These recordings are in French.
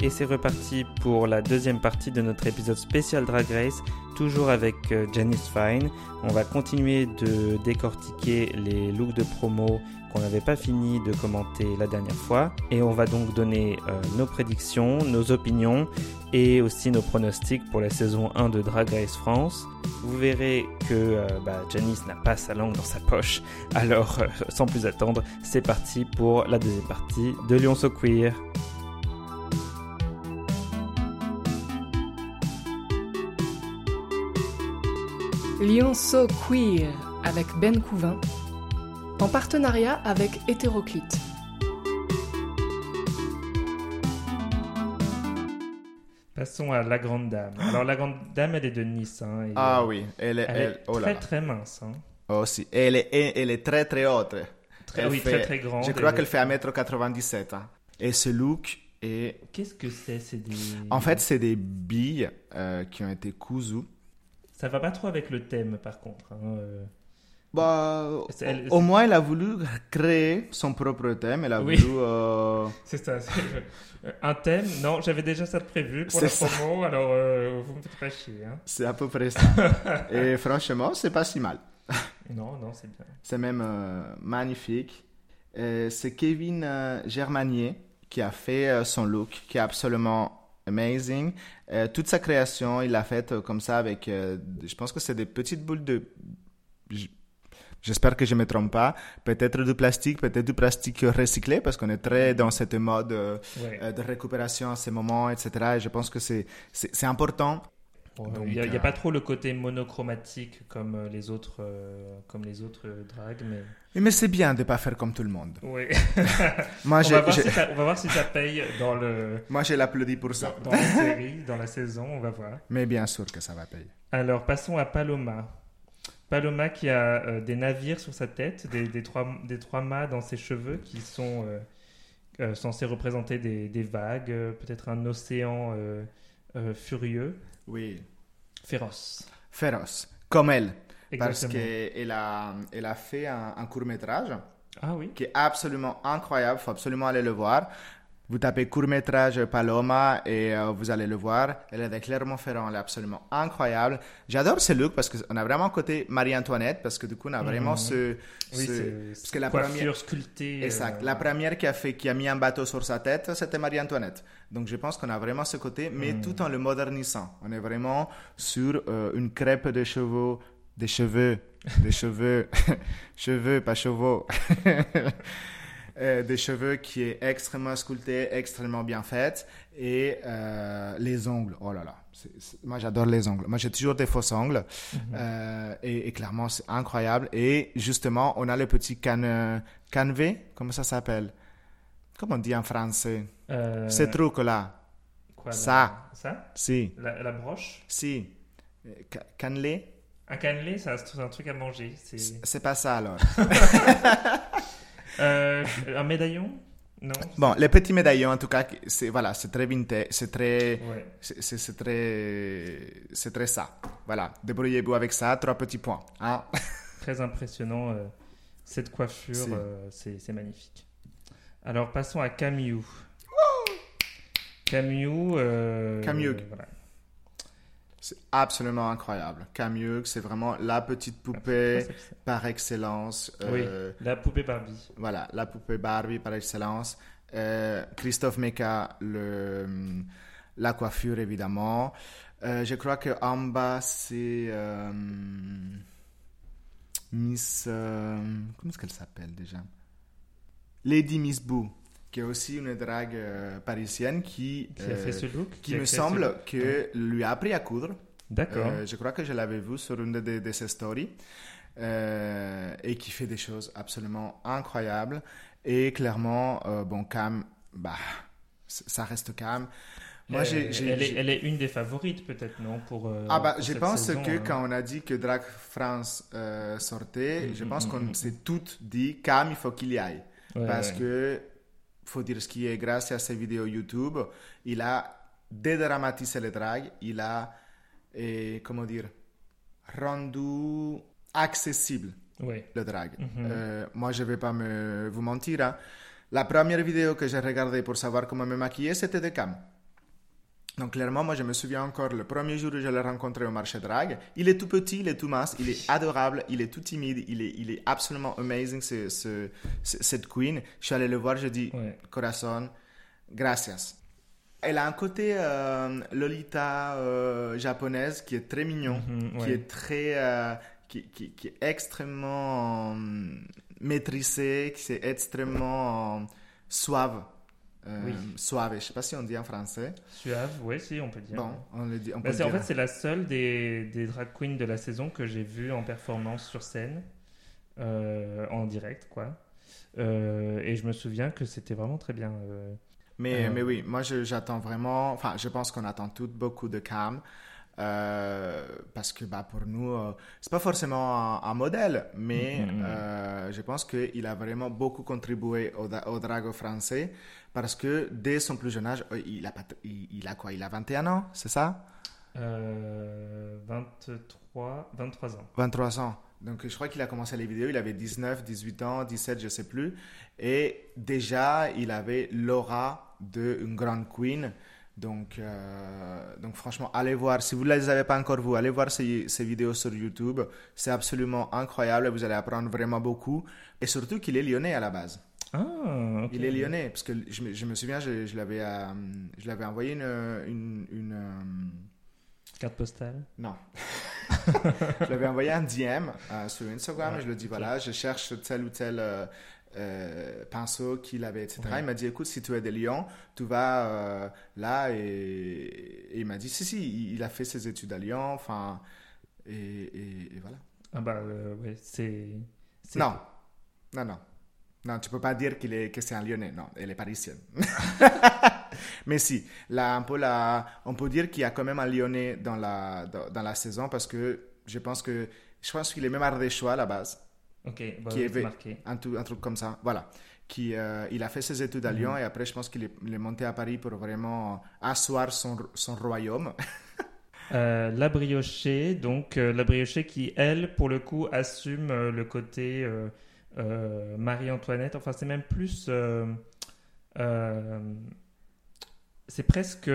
Et c'est reparti pour la deuxième partie de notre épisode spécial Drag Race, toujours avec euh, Janice Fine. On va continuer de décortiquer les looks de promo qu'on n'avait pas fini de commenter la dernière fois. Et on va donc donner euh, nos prédictions, nos opinions et aussi nos pronostics pour la saison 1 de Drag Race France. Vous verrez que euh, bah, Janice n'a pas sa langue dans sa poche. Alors, sans plus attendre, c'est parti pour la deuxième partie de Lyon So Queer. Lyon So Queer avec Ben Couvin, en partenariat avec Hétéroclite. Passons à la grande dame. Alors la grande dame, elle est de Nice. hein, et, Ah euh, oui, elle est, Elle elle- est oh là très là. très mince. hein. Oh, si. Elle est, elle est très très haute. Très- oui, fait- très très grande. Je crois qu'elle fait 1m97. hein. Et ce look est... Qu'est-ce que c'est? C'est des. En fait, c'est des billes euh, qui ont été cousues. Ça va pas trop avec le thème, par contre. hein, euh. Bah, elle- au moins, elle a voulu créer son propre thème. Elle a Oui. voulu... euh, C'est ça. euh, Un thème Non, j'avais déjà ça de prévu pour la promo. Alors, euh, vous me faites chier. Hein. C'est à peu près ça. Et franchement, c'est pas si mal. Non, non, c'est bien. C'est même euh, magnifique. C'est Kevin Germanier qui a fait son look, qui est absolument amazing. Euh, toute sa création, il l'a faite euh, comme ça avec, euh, je pense que c'est des petites boules de... J'espère que je ne me trompe pas. Peut-être du plastique, peut-être du plastique recyclé, parce qu'on est très dans cette mode euh, Ouais. de récupération à ces moments, etc. Et je pense que c'est important. Il n'y a, y a euh, pas trop le côté monochromatique comme euh, les autres, euh, comme les autres euh, drags, mais. Mais c'est bien de ne pas faire comme tout le monde. Oui. Moi, on, va voir si ça, on va voir si ça paye dans le moi, je l'applaudis pour ça. dans, dans la série, dans la saison. On va voir. Mais bien sûr que ça va payer. Alors, passons à Paloma. Paloma qui a euh, des navires sur sa tête, des, des trois, des trois mâts dans ses cheveux qui sont euh, euh, censés représenter des, des vagues, euh, peut-être un océan euh, euh, furieux, Oui. féroce. féroce, comme elle. Parce Exactement. qu'elle a, elle a fait un, court métrage Ah oui qui est absolument incroyable, il faut absolument aller le voir. Vous tapez court métrage Paloma et euh, vous allez le voir. Elle est de Clermont-Ferrand, elle est absolument incroyable. J'adore ce look parce qu'on a vraiment côté Marie-Antoinette parce que du coup on a vraiment Mhm. ce... Oui, ce- parce que la première... sculptée. Exact. euh, La première qui a, fait, qui a mis un bateau sur sa tête, c'était Marie-Antoinette. Donc je pense qu'on a vraiment ce côté, mais Mm. tout en le modernisant. On est vraiment sur euh, une crêpe de chevaux, des cheveux, des cheveux, cheveux, pas chevaux. Euh, des cheveux qui est extrêmement sculpté, extrêmement bien fait. Et euh, les ongles, oh là là. moi, j'adore les ongles. Moi, j'ai toujours des faux ongles. mhm. Euh, et, et clairement, c'est incroyable. Et justement, on a le petit can, canvé, comment ça s'appelle? Comment on dit en français? Euh, Ce truc-là. quoi, ça. Ça? Si, la, la broche? Si. Ca- Cannelé Un cannelé, ça, c'est un truc à manger. C'est pas ça alors. Euh, un médaillon? Non Bon, les petits médaillons, en tout cas, c'est voilà, c'est très vintage, c'est très, Ouais. c'est très, c'est très ça. Voilà, débrouillez-vous avec ça, trois petits points. Hein? Très impressionnant. euh, cette coiffure, euh, c'est magnifique. Alors passons à Camille. Camille. euh, Camille. voilà. C'est absolument incroyable. Camille, c'est vraiment la petite poupée s'appelle par excellence. Euh, Oui, la poupée Barbie. Voilà, la poupée Barbie par excellence. Euh, Christophe Meka, le, la coiffure évidemment. Euh, je crois que en bas c'est euh, Miss. comment est-ce qu'elle s'appelle déjà? Lady Miss Boo, qui est aussi une drague euh, parisienne qui, Qui a euh, fait ce look qui me semble look que lui a appris à coudre. D'accord. Euh, je crois que je l'avais vu sur une de, de- de ses stories. Et qui fait des choses absolument incroyables. Et clairement, bon, Cam, bah, ça reste Cam. Moi, j'ai- elle, est, j'ai- elle est une des favorites peut-être, non pour, euh, Ah bah, pour je cette pense saison, que hein. quand on a dit que Drag France euh, sortait, Mm, je mm, pense mm, qu'on s'est toutes dit Cam, il faut qu'il y aille. Ouais, parce ouais. que, faut dire ce qui est, grâce à ses vidéos YouTube, il a dédramatisé le drag, il a, eh, comment dire, rendu accessible Ouais. le drag. Mhm. Euh, moi, je vais pas me, vous mentir. hein. La première vidéo que j'ai regardée pour savoir comment me maquiller, c'était de Cam. Donc clairement, moi je me souviens encore le premier jour où je l'ai rencontré au marché drag. Il est tout petit, il est tout mince, il est adorable, il est tout timide, il est, il est absolument amazing ce, ce- ce- cette queen. Je suis allé le voir, je dis Ouais. corazon, gracias. Elle a un côté euh, Lolita euh, japonaise qui est très mignon, Mhm, qui ouais. est très, euh, qui, qui- qui est extrêmement euh, maîtrisé, qui est extrêmement suave. Euh, Oui. Suave, je sais pas si on dit en français. Suave, oui, si, on peut dire. Bon, on le dit. On Bah, peut en fait, c'est la seule des, des drag queens de la saison que j'ai vue en performance sur scène, euh, en direct, quoi. Euh, et je me souviens que c'était vraiment très bien. euh. Mais, Euh, mais oui, moi j'attends vraiment, enfin je pense qu'on attend toutes beaucoup de Cam. Euh, parce que bah, pour nous, euh, c'est pas forcément un, un modèle, mais Mhm. euh, je pense qu'il a vraiment beaucoup contribué au, au drago français parce que dès son plus jeune âge, il a, il, il a quoi? Il a 21 ans, c'est ça? Euh, 23, 23 ans. 23 ans. Donc je crois qu'il a commencé les vidéos, il avait 19, 18 ans, 17, je sais plus. Et déjà, il avait l'aura d'une grande queen. Donc, euh, donc franchement, allez voir. Si vous ne les avez pas encore vu, allez voir ces, ces vidéos sur YouTube. C'est absolument incroyable. Vous allez apprendre vraiment beaucoup. Et surtout qu'il est lyonnais à la base. Ah, ok. Il est lyonnais. Parce que je, me- je me souviens, je, je l'avais euh, je l'avais envoyé une... une, une, euh, Carte postale. non. je lui avais envoyé un DM sur Instagram et je lui ai dit ok. voilà, je cherche tel ou tel euh, pinceau qu'il avait, etc. Ouais. Il m'a dit écoute, si tu es de Lyon, tu vas euh, là et, et il m'a dit si, si, il, a fait ses études à Lyon, enfin, et, et- et voilà. Ah bah, euh, ouais, c'est... c'est- Non, non, non. Non, tu peux pas dire qu'il est, que c'est un Lyonnais. Non, elle est parisienne. Mais si, là, un peu la, on peut dire qu'il y a quand même un Lyonnais dans la, dans, dans la saison parce que je pense que, je pense qu'il est même ardéchois à la base. Ok, bah, Qui marqué. Un, tout- un truc comme ça. Voilà. Qui, euh, il a fait ses études à Lyon et après, je pense qu'il est, monté à Paris pour vraiment asseoir son, son royaume. Euh, la briochée, donc euh, la briochée qui, elle, pour le coup, assume euh, le côté Marie-Antoinette. Enfin, c'est même plus. c'est presque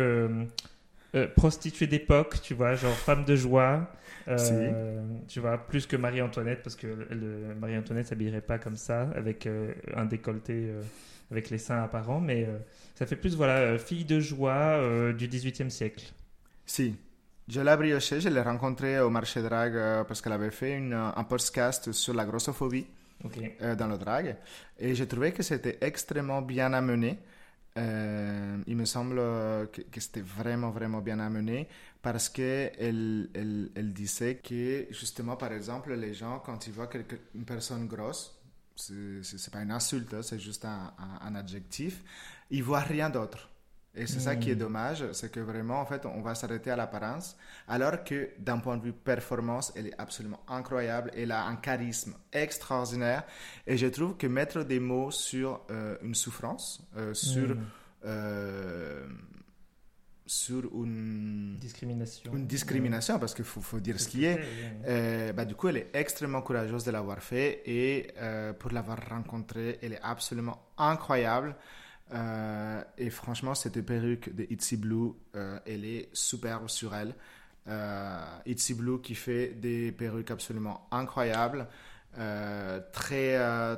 euh, prostituée d'époque, tu vois, genre femme de joie. euh, Tu vois, plus que Marie-Antoinette, parce que le, Marie-Antoinette s'habillerait pas comme ça, avec euh, un décolleté, avec les seins apparents, mais ça fait plus, voilà, fille de joie du XVIIIe siècle. Si. Je l'ai brioché, je l'ai rencontrée au marché drag euh, parce qu'elle avait fait une, un podcast sur la grossophobie. Dans le drag. Et j'ai trouvé que c'était extrêmement bien amené. Euh, il me semble euh, que, c'était vraiment, vraiment bien amené parce qu'elle elle, elle disait que, justement, par exemple, les gens, quand ils voient une personne grosse, c'est pas une insulte, hein, c'est juste un, un- un adjectif, ils voient rien d'autre. Et c'est ça qui est Mm. dommage, c'est que vraiment, en fait, on va s'arrêter à l'apparence, alors que d'un point de vue performance, elle est absolument incroyable, elle a un charisme extraordinaire, et je trouve que mettre des mots sur euh, une souffrance, euh, sur, Mm. euh, sur une, Discrimination. une discrimination, parce qu'il faut, faut dire ce qui est, euh, bah, du coup, elle est extrêmement courageuse de l'avoir fait et euh, pour l'avoir rencontrée, elle est absolument incroyable. Euh, et franchement, cette perruque de Itsy Blue, euh, elle est superbe sur elle. Euh, Itsy Blue qui fait des perruques absolument incroyables, euh, très,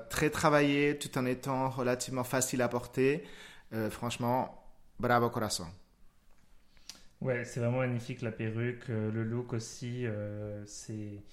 très travaillées tout en étant relativement facile à porter. Franchement, bravo corazon. Ouais, c'est vraiment magnifique la perruque, le look aussi, c'est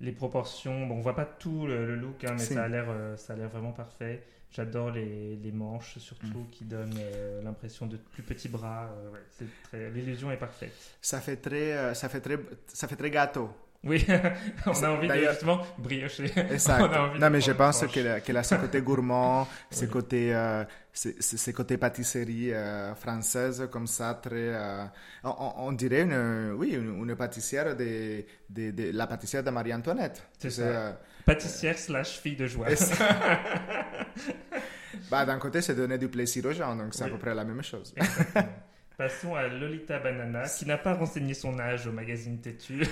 les proportions. Bon, on voit pas tout le, le look, hein, mais Si. ça a l'air, ça a l'air vraiment parfait. J'adore les, les manches surtout qui donnent euh, l'impression de plus petits bras. euh, ouais, c'est très, l'illusion est parfaite. Ça fait très, euh, ça fait très, ça fait très gâteau. Oui, on a envie de justement briocher. Exact. On a envie de non, mais je pense qu'elle a, a ce côté gourmand, ce Oui. côté, euh, ce, ce- ce côté pâtisserie euh, française comme ça, très. euh, on, dirait une, oui, une, une pâtissière de, de, de- la pâtissière de Marie-Antoinette. C'est ça. Pâtissière slash fille de joie. bah, d'un côté, c'est donner du plaisir aux gens, donc c'est à peu près la même chose. Exactement. Passons à Lolita Banana, qui n'a pas renseigné son âge au magazine Têtu.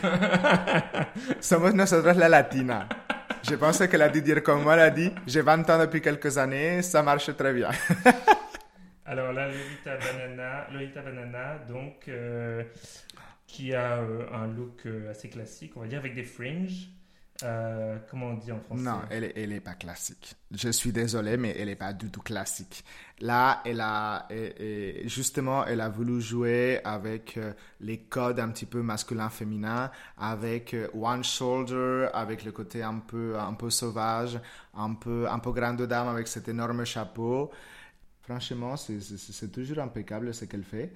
Somos nosotros la latina. Je pense qu'elle a dû dire comme moi, elle a dit J'ai 20 ans depuis quelques années, ça marche très bien. Alors là, Lolita Banana, Lolita Lolita Banana, donc, euh, qui a euh, un look euh, assez classique, on va dire, avec des fringes. Euh, comment on dit en français? Non, elle, est- elle est pas classique. Je suis désolé, mais elle est pas du tout classique. Là, elle a, justement, elle a voulu jouer avec euh, les codes un petit peu masculin-féminin, avec euh, one shoulder, avec le côté un peu, un peu sauvage, un peu, un peu grande dame avec cet énorme chapeau. Franchement, c'est toujours impeccable ce qu'elle fait.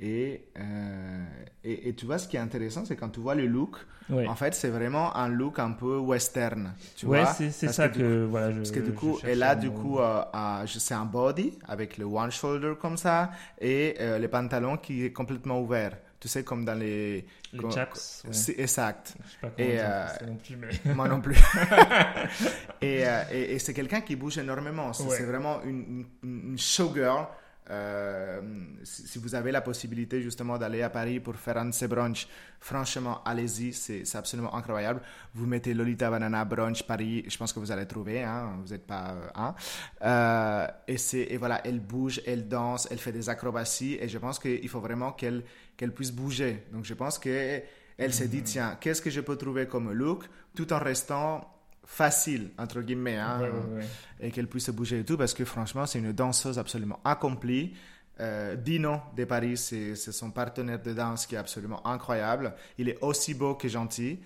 Et, euh, et, et tu vois, ce qui est intéressant, c'est quand tu vois le look, Ouais, en fait, c'est vraiment un look un peu western. Tu ouais vois c'est c'est ça que que, du coup- voilà, je. Parce que du coup, a le du coup, euh, euh, sais, un body avec le one shoulder comme ça et euh, les pantalons qui est complètement ouvert. Tu sais, comme dans les. les comme- chaps. ouais. C'est exact. Je sais pas comment Et, euh, non plus, mais. Moi non plus. et et, et c'est quelqu'un qui bouge énormément. C'est c'est vraiment une, une, une showgirl. Euh, si, vous avez la possibilité justement d'aller à Paris pour faire un de ces brunchs, franchement, allez-y, c'est absolument incroyable. Vous mettez Lolita Banana Brunch Paris, je pense que vous allez trouver, hein, vous n'êtes pas euh, un. Euh, et, c'est- et voilà, elle bouge, elle danse, elle fait des acrobaties et je pense qu'il faut vraiment qu'elle qu'elle puisse bouger. Donc je pense que elle s'est dit, tiens, qu'est-ce que je peux trouver comme look tout en restant facile, entre guillemets, hein, Ouais, ouais, ouais. et qu'elle puisse bouger et tout, parce que franchement, c'est une danseuse absolument accomplie. Euh, Dino de Paris, c'est son partenaire de danse qui est absolument incroyable. Il est aussi beau que gentil.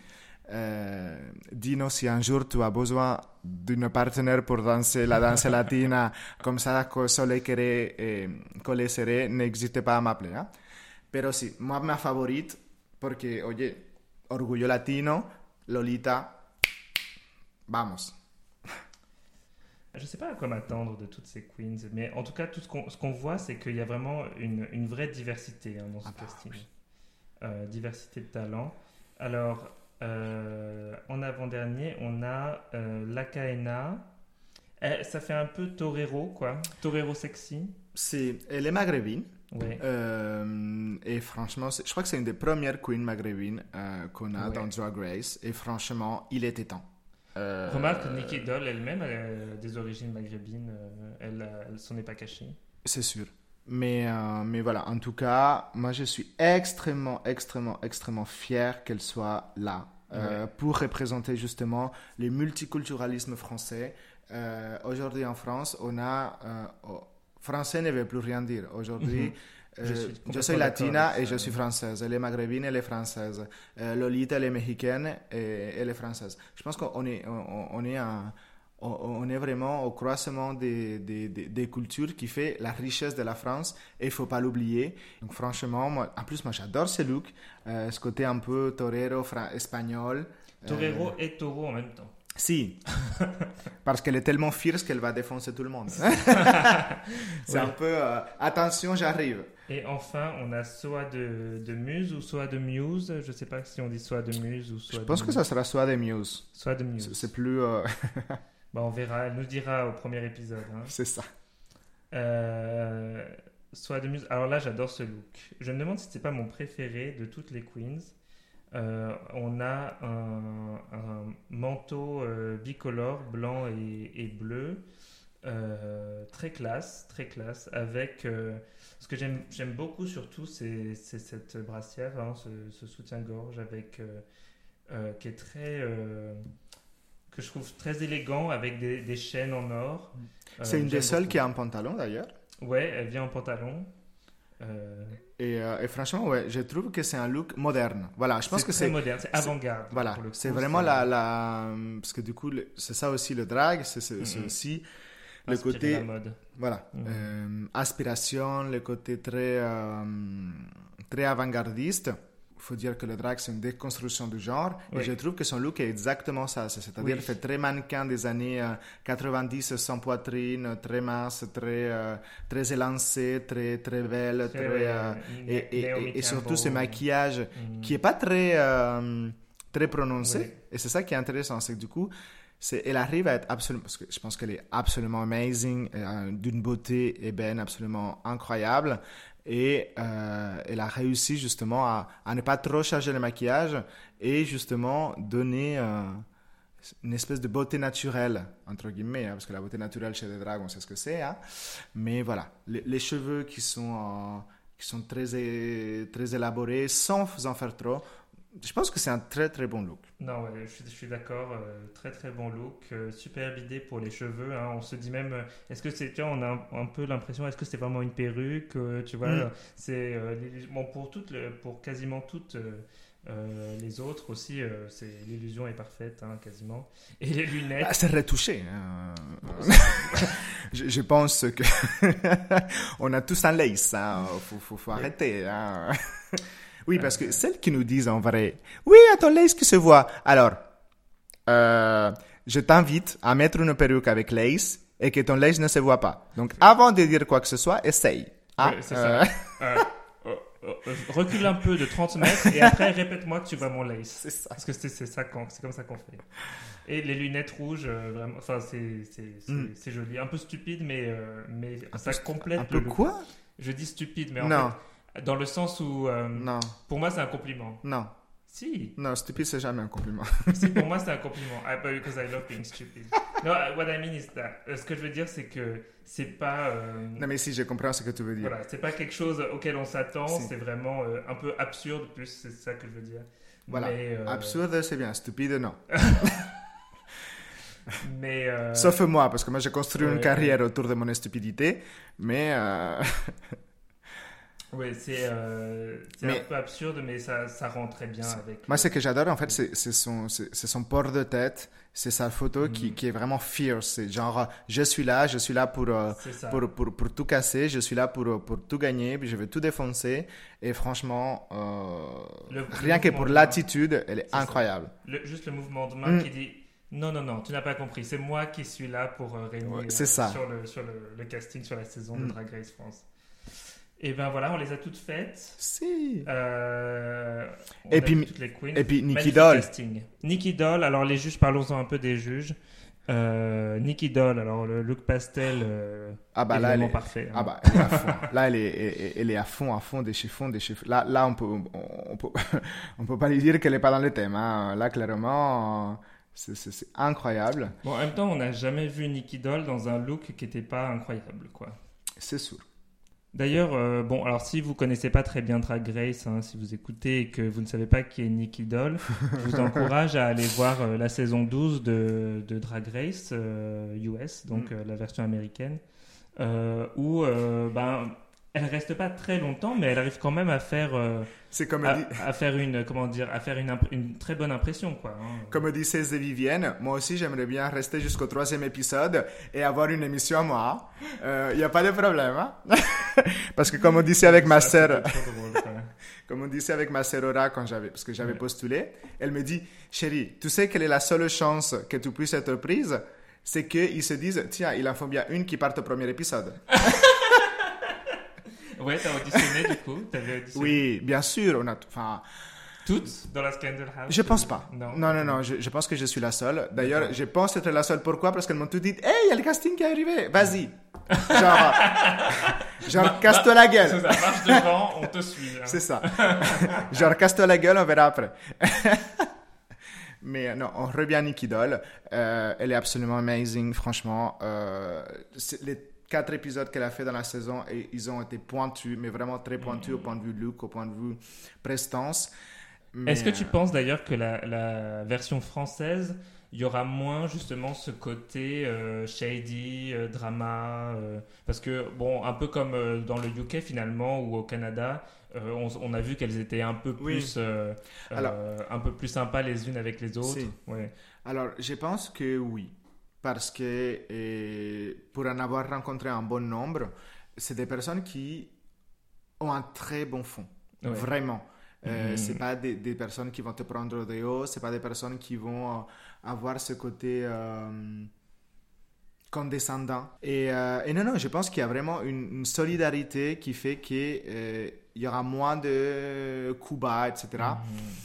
Euh, Dino, si un jour tu as besoin d'une partenaire pour danser la danse latina, comme ça, con sole querer eh, coller serré, n'hésitez pas à m'appeler. Hein? Pero sí, moi, ma favorite, porque, oye, orgullo latino, Lolita, vamos. Je sais pas à quoi m'attendre de toutes ces queens, mais en tout cas, tout ce qu'on ce voit, c'est qu'il y a vraiment une, une vraie diversité hein, dans ce Ah bah casting. oui. Euh, diversité de talent. Alors, euh, en avant-dernier, on a euh, Lakaena. Eh, ça fait un peu torero, quoi. Torero sexy. C'est, elle est maghrébine. Ouais. Euh, et franchement, je crois que c'est une des premières queens maghrébines qu'on a Ouais. dans Drag Race. Et franchement, il était temps. Euh, Remarque, Nikki Doll elle-même, elle a des origines maghrébines. euh, elle, elle s'en est pas cachée. C'est sûr. Mais, euh, mais voilà, en tout cas, moi je suis extrêmement, extrêmement, extrêmement fier qu'elle soit là euh, pour représenter justement le multiculturalisme français. Aujourd'hui en France, on a. oh, français ne veut plus rien dire. Aujourd'hui. Mhm. Je euh, suis je latina et je suis française. Elle est maghrébine, elle est française. Euh, Lolita, elle est mexicaine et elle est française. Je pense qu'on est, on, on est un, on, on est vraiment au croisement des, des, des, des cultures qui fait la richesse de la France et il faut pas l'oublier. Donc franchement, moi, en plus moi j'adore ce look, euh, ce côté un peu torero fra- espagnol. Euh, Torero et taureau en même temps. Si, parce qu'elle est tellement fierce qu'elle va défoncer tout le monde. C'est Ouais. un peu euh, attention, j'arrive. Et enfin, on a soit de, de Muse ou soit de Muse. Je sais pas si on dit soit de Muse ou soit Je pense de que ça sera soit des Muse. Soit de Muse. c'est plus, euh, Bah, on verra, elle nous dira au premier épisode. hein. c'est ça. Euh, soit de Muse. Alors là, j'adore ce look. Je me demande si c'est pas mon préféré de toutes les queens. Euh, on a un, un manteau euh, bicolore, blanc et, et bleu. Euh, très classe, très classe. Avec ce que j'aime beaucoup surtout, c'est cette brassière, hein, ce, ce soutien-gorge avec qui est très que je trouve très élégant avec des, des chaînes en or. C'est une des seules beaucoup. qui a un pantalon d'ailleurs. Ouais, elle vient en pantalon. Euh, euh, et franchement, ouais, je trouve que c'est un look moderne. Voilà, je pense que c'est moderne, c'est avant-garde. Voilà, c'est vraiment la, la... Parce que du coup, c'est ça aussi le drag, c'est c'est Mhm. aussi le côté... la mode. Voilà, Mhm. euh, aspiration, le côté très, euh, très avant-gardiste. Il faut dire que le drag, c'est une déconstruction du genre. Oui. Et je trouve que son look est exactement ça. C'est- C'est-à-dire, Oui. fait très mannequin des années euh, 90, sans poitrine, très mince, très, euh, très élancé, très, très belle. Très, euh, et, et- Naomi et- et surtout, ce maquillage Mhm. qui est pas très, euh, très prononcé. Oui. Et c'est ça qui est intéressant, c'est que du coup, elle arrive à être absolument, parce que je pense qu'elle est absolument amazing, euh, d'une beauté ébène absolument incroyable. Et euh, elle a réussi justement à, ne pas trop charger le maquillage et justement donner euh, une espèce de beauté naturelle, entre guillemets, hein, parce que la beauté naturelle chez les drags, on sait ce que c'est. hein. Mais voilà, les, les cheveux qui sont, euh, qui sont très, très élaborés sans en faire trop. Je pense que c'est un très très bon look. Non, ouais, je, suis, je suis d'accord. euh, très très bon look. euh, superbe idée pour les cheveux. hein. On se dit même, euh, est-ce que c'est, on a un, un peu l'impression, est-ce que c'est vraiment une perruque Tu vois, Mm. c'est bon pour toutes, pour quasiment toutes. les autres aussi, c'est l'illusion est parfaite, hein, quasiment. Et les lunettes. Ah, c'est retouché. hein. je, je pense que on a tous un lace. Faut, faut, faut arrêter. Oui, parce que celles qui nous disent en vrai, oui, ton lace qui se voit? Alors, euh, je t'invite à mettre une perruque avec lace et que ton lace ne se voit pas. Donc, avant de dire quoi que ce soit, essaye. Ouais, c'est Euh, ça. Euh, euh, euh, euh, recule un peu de 30 mètres et après répète-moi que tu vois mon lace. c'est ça. Parce que c'est ça qu'on- c'est comme ça qu'on fait. Et les lunettes rouges, vraiment, enfin c'est c'est- Mm. joli, un peu stupide, mais mais ça peu- complète Un peu quoi? Je dis stupide, mais en Non, fait, dans le sens où euh, non, pour moi c'est un compliment. non. Si, Non, stupide, c'est jamais un compliment. si pour moi c'est un compliment. I, because I love being stupid. No, what I mean is that. euh, ce que je veux dire c'est que c'est pas. euh, Non, mais si, je comprends ce que tu veux dire. Voilà, c'est pas quelque chose auquel on s'attend, Si. c'est vraiment euh, un peu absurde, plus c'est ça que je veux dire. Voilà. Mais, euh, Absurde, c'est bien. Stupide, non. Mais Sauf moi, parce que moi j'ai construit une carrière autour de mon stupidité, mais c'est euh, c'est un peu absurde, mais ça, ça rend très bien avec. moi ce que j'adore en fait c'est son, son port de tête, c'est sa photo qui, Mhm. qui est vraiment fierce, c'est genre euh, je suis là, je suis là pour, euh, pour, pour, pour tout casser, je suis là pour, pour tout gagner, puis je vais tout défoncer, et franchement, euh, Le- rien que pour l'attitude, elle est, incroyable. Le- juste le mouvement de main Mm. qui dit non, non, non, tu n'as pas compris, c'est moi qui suis là pour euh, régner Ouais, sur, le, sur le, le casting, sur la saison de Mm. Drag Race France. Et ben voilà, on les a toutes faites. Si. Euh, Et puis- toutes les queens. Et puis Nikki Doll. Nikki Doll, alors les juges, parlons-en un peu des juges. Euh, Nikki Doll, alors le look pastel, euh, ah bah là elle est, parfait. hein. Ah bah, elle est à fond. Là, elle est, elle- elle est à fond, à fond des chiffons, des chiffons. Là, là, on peut, on, peut, on peut pas lui dire qu'elle est pas dans le thème. hein. Là, clairement, c'est incroyable. Bon, en même temps, on n'a jamais vu Nikki Doll dans un look qui n'était pas incroyable, quoi. C'est sûr. D'ailleurs, euh, bon, alors si vous connaissez pas très bien Drag Race, hein, si vous écoutez et que vous ne savez pas qui est Nikki Doll, je vous encourage à aller voir euh, la saison 12 de, de Drag Race euh, US, donc Mm. euh, la version américaine, euh, où euh, ben, elle reste pas très longtemps, mais elle arrive quand même à faire, euh, C'est comme à, dit, à faire une, comment dire, à faire une, très bonne impression, quoi. hein. comme dit César de Vivienne, moi aussi, j'aimerais bien rester jusqu'au troisième épisode et avoir une émission à moi. Il n'y a pas de problème. hein. Parce que comme on disait avec ma sœur, comme on disait avec ma sœur Aura quand j'avais, parce que j'avais Ouais. postulé, elle me dit, chérie, tu sais quelle est la seule chance que tu puisses être prise, c'est qu'ils se disent, tiens, il en faut bien une qui parte au premier épisode. Ouais, t'as auditionné du coup auditionné Oui, bien sûr, on a, enfin, toutes dans la Scandal House? Je pense pas. Non, non, non, non, je, je pense que je suis la seule. D'ailleurs, je pense être la seule. Pourquoi? Parce qu'elles m'ont tout dit, hey, il y a le casting qui est arrivé, vas-y. Genre, genre, casse-toi la gueule. C'est ça, marche devant, on te suit. hein. C'est ça. Genre, casse-toi la gueule, on verra après. Mais euh, non, on revient à Nikki Doll. Euh, elle est absolument amazing, franchement. Euh, les quatre épisodes qu'elle a fait dans la saison, et ils ont été pointus, mais vraiment très pointus au point de vue look, au point de vue prestance. Mais, Est-ce que tu euh, penses d'ailleurs que la, la version française, il y aura moins justement ce côté euh, shady, euh, drama euh, Parce que, bon, un peu comme dans le UK finalement ou au Canada, on, on a vu qu'elles étaient un peu plus, Alors- un peu plus sympas les unes avec les autres. Si. Ouais. Alors, je pense que oui. Parce que euh, pour en avoir rencontré un bon nombre, c'est des personnes qui ont un très bon fond. Ouais. Vraiment. Euh, Mhm. C'est pas des, des personnes qui vont te prendre de haut, c'est pas des personnes qui vont euh, avoir ce côté euh, condescendant. Et, euh, et non, non, je pense qu'il y a vraiment une, une solidarité qui fait qu'il y aura moins de coups bas, etc. Mhm.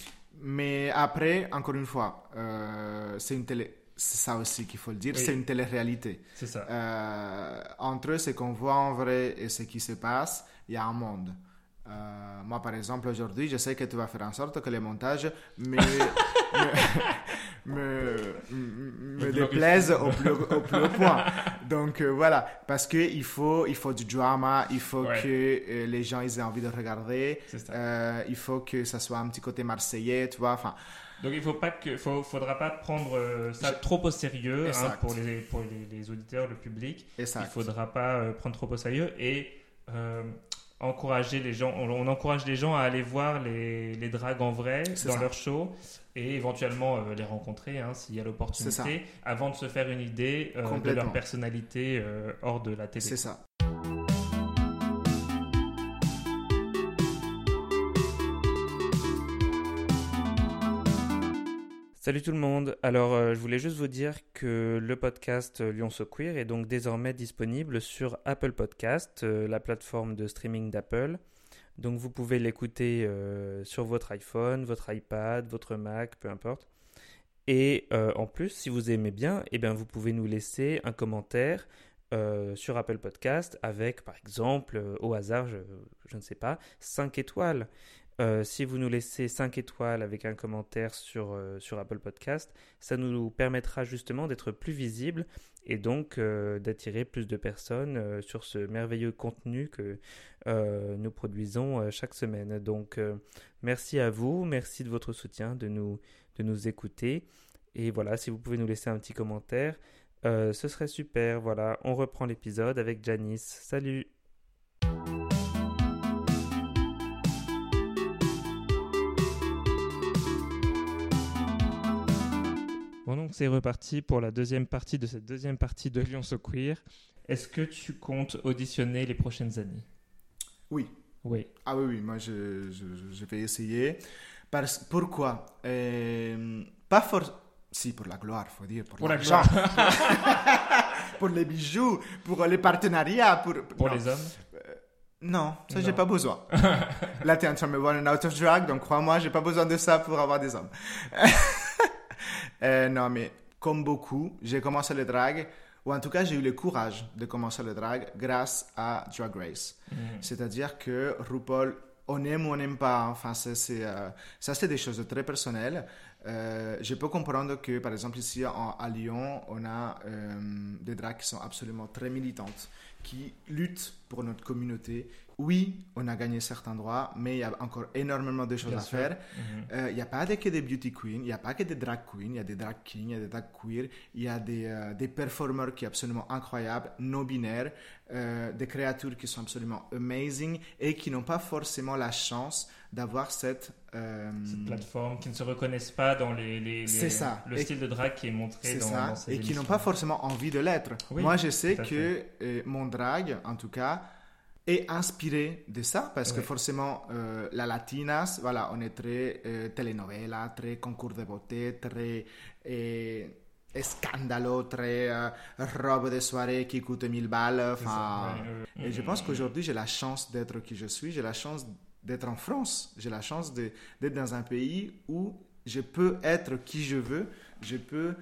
Mais après, encore une fois, euh, c'est une télé. C'est ça aussi qu'il faut le dire, Oui. c'est une télé-réalité. C'est ça. Euh, entre ce qu'on voit en vrai et ce qui se passe, il y a un monde. Euh, moi, par exemple, aujourd'hui, je sais que tu vas faire en sorte que le montage me, me, me, me déplaise au plus, au plus haut point. Donc euh, voilà, parce que il faut, il faut du drama, il faut Ouais. que euh, les gens ils aient envie de regarder, il faut que ça soit un petit côté marseillais, tu vois. Enfin, Donc il faut pas que, faut, faudra pas prendre euh, ça trop au sérieux hein, Exact. pour, les, pour les, les auditeurs, le public. ça. Il faudra pas euh, prendre trop au sérieux et euh, encourager les gens. On, on encourage les gens à aller voir les, les dragues en vrai dans ça. leur show et éventuellement les rencontrer hein, s'il y a l'opportunité avant de se faire une idée de leur personnalité hors de la télé. C'est ça. Salut tout le monde. Alors, euh, je voulais juste vous dire que le podcast euh, Lyon So Queer est donc désormais disponible sur Apple Podcast, euh, la plateforme de streaming d'Apple. Donc, vous pouvez l'écouter sur votre iPhone, votre iPad, votre Mac, peu importe. Et en plus, si vous aimez bien, eh bien, vous pouvez nous laisser un commentaire sur Apple Podcast avec, par exemple, au hasard, je, je ne sais pas, 5 étoiles. Euh, si vous nous laissez 5 étoiles avec un commentaire sur, euh, sur Apple Podcast, ça nous permettra justement d'être plus visible et donc euh, d'attirer plus de personnes sur ce merveilleux contenu que nous produisons chaque semaine. Donc merci à vous, merci de votre soutien, de nous, de nous écouter. Et voilà, si vous pouvez nous laisser un petit commentaire, ce serait super. Voilà, on reprend l'épisode avec Janice. Salut Bon, donc c'est reparti pour la deuxième partie de cette deuxième partie de Lyon So Queer. Est-ce que tu comptes auditionner les prochaines années? Oui. Oui. Ah oui, oui, moi je, je, je vais essayer. Parce, pourquoi? Euh, Pas forcément. Si, pour la gloire, faut dire. Pour, Pour la l'argent. pour les bijoux, pour les partenariats. Pour, Pour non. les hommes? Non, ça, j'ai pas besoin. Là, tu es en train de me voir un out of drag, donc crois-moi, j'ai pas besoin de ça pour avoir des hommes. Euh, non, mais comme beaucoup, j'ai commencé le drag, ou en tout cas, j'ai eu le courage de commencer le drag grâce à Drag Race. Mhm. C'est-à-dire que RuPaul, on aime ou on n'aime pas, enfin, ça, c'est, euh, ça, c'est des choses très personnelles. Euh, je peux comprendre que, par exemple, ici en- à Lyon, on a euh, des drags qui sont absolument très militantes, qui luttent pour notre communauté. Oui, on a gagné certains droits, mais il y a encore énormément de choses Bien à sûr. faire. Mhm. Euh, Il n'y a pas que des beauty queens, il n'y a pas que des drag queens, il y a des drag kings, il y a des drag queer, il y a des, euh, des performers qui sont absolument incroyables, non binaires, euh, des créatures qui sont absolument amazing et qui n'ont pas forcément la chance d'avoir cette... Cette plateforme qui ne se reconnaissent pas dans les, les- les- C'est ça. le Et- style de drag qui est montré dans, ça, dans ces et qui n'ont pas forcément envie de l'être. Oui, Moi, je sais que mon drag, en tout cas, est inspiré de ça, parce que forcément, euh, la latinas, voilà, on est très euh, telenovela, très concours de beauté, très euh, scandalo, très euh, robe de soirée qui coûte 1000 balles. Ça, ouais, et je pense qu'aujourd'hui, j'ai la chance d'être qui je suis, j'ai la chance d'être en France, j'ai la chance d'être dans un pays où je peux être qui je veux, je peux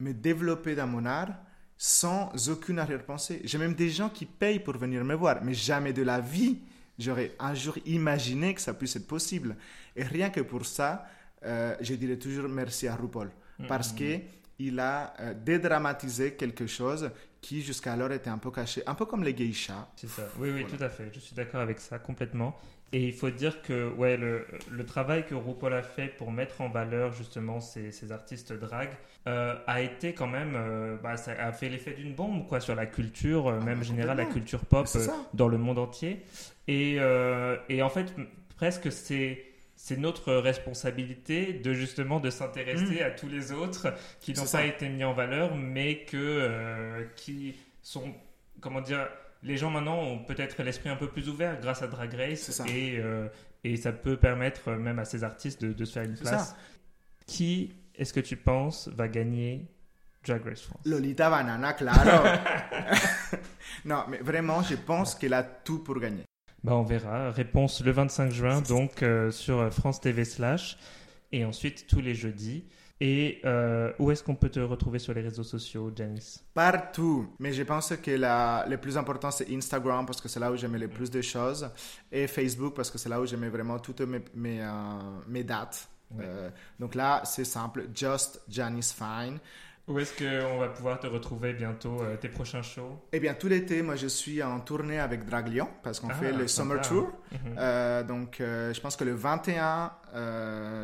me développer dans mon art sans aucune arrière-pensée. J'ai même des gens qui payent pour venir me voir, mais jamais de la vie j'aurais un jour imaginé que ça puisse être possible. Et rien que pour ça, euh, je dirais toujours merci à RuPaul, parce Mhm. que il a euh, dédramatisé quelque chose qui jusqu'alors était un peu caché, un peu comme les geishas. C'est ça. Oui, oui, Voilà. tout à fait. Je suis d'accord avec ça complètement. Et il faut dire que ouais, le, le travail que RuPaul a fait pour mettre en valeur justement ces, ces artistes drag euh, a été quand même, euh, bah, ça a fait l'effet d'une bombe quoi sur la culture, euh, Ah, même générale, la culture pop dans le monde entier. Et, et en fait, presque c'est c'est notre responsabilité de justement de s'intéresser à tous les autres qui n'ont Mm. Pas été mis en valeur, mais que qui sont comment dire les gens maintenant ont peut-être l'esprit un peu plus ouvert grâce à Drag Race ça. et, euh, et ça peut permettre même à ces artistes de, de se faire une place. ça. Qui est-ce que tu penses va gagner Drag Race France? Lolita Banana, claro. non, mais vraiment, je pense qu'elle a tout pour gagner. Bah on verra. Réponse le 25 juin, donc euh, sur France TV slash, et ensuite tous les jeudis. Et euh, où est-ce qu'on peut te retrouver sur les réseaux sociaux, Janice? Partout. Mais je pense que la, le plus important, c'est Instagram parce que c'est là où mets le plus de choses. Et Facebook parce que c'est là où mets vraiment toutes mes, mes, euh, mes dates. Euh, donc là, c'est simple, Just Janice Fine. Où est-ce qu'on va pouvoir te retrouver bientôt, euh, tes prochains shows? Eh bien, tout l'été, moi, je suis en tournée avec Drag Lyon parce qu'on ah, fait le Summer Tour. Mhm. Euh, donc, je pense que le 21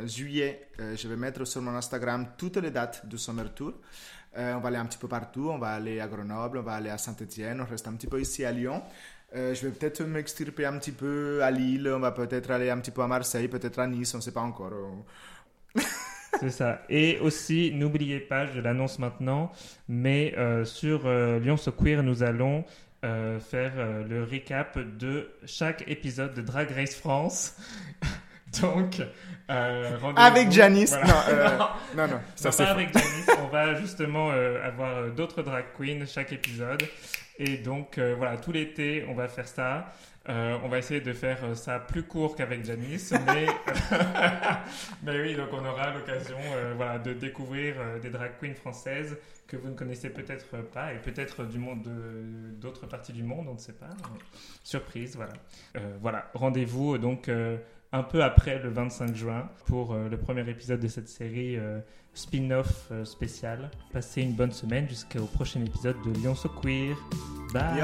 juillet, je vais mettre sur mon Instagram toutes les dates du Summer Tour. on va aller un petit peu partout. On va aller à Grenoble, on va aller à Saint-Etienne, on reste un petit peu ici à Lyon. je vais peut-être m'extirper un petit peu à Lille, on va peut-être aller un petit peu à Marseille, peut-être à Nice, on ne sait pas encore. C'est ça. Et aussi, n'oubliez pas, je l'annonce maintenant, mais euh, sur euh, Lyon So Queer, nous allons euh, faire le recap de chaque épisode de Drag Race France. Donc, avec Janice. non, non, ça c'est pas avec Janice. On va justement avoir d'autres drag queens chaque épisode. Et donc, voilà, tout l'été, on va faire ça. Euh, on va essayer de faire euh, ça plus court qu'avec Janice, mais, mais oui, donc on aura l'occasion euh, voilà, de découvrir des drag queens françaises que vous ne connaissez peut-être pas et peut-être du monde d'autres parties du monde, on ne sait pas. Surprise, voilà. voilà, rendez-vous donc un peu après le 25 juin pour le premier épisode de cette série spin-off spécial. Passez une bonne semaine jusqu'au prochain épisode de Lyon So Queer. Bye.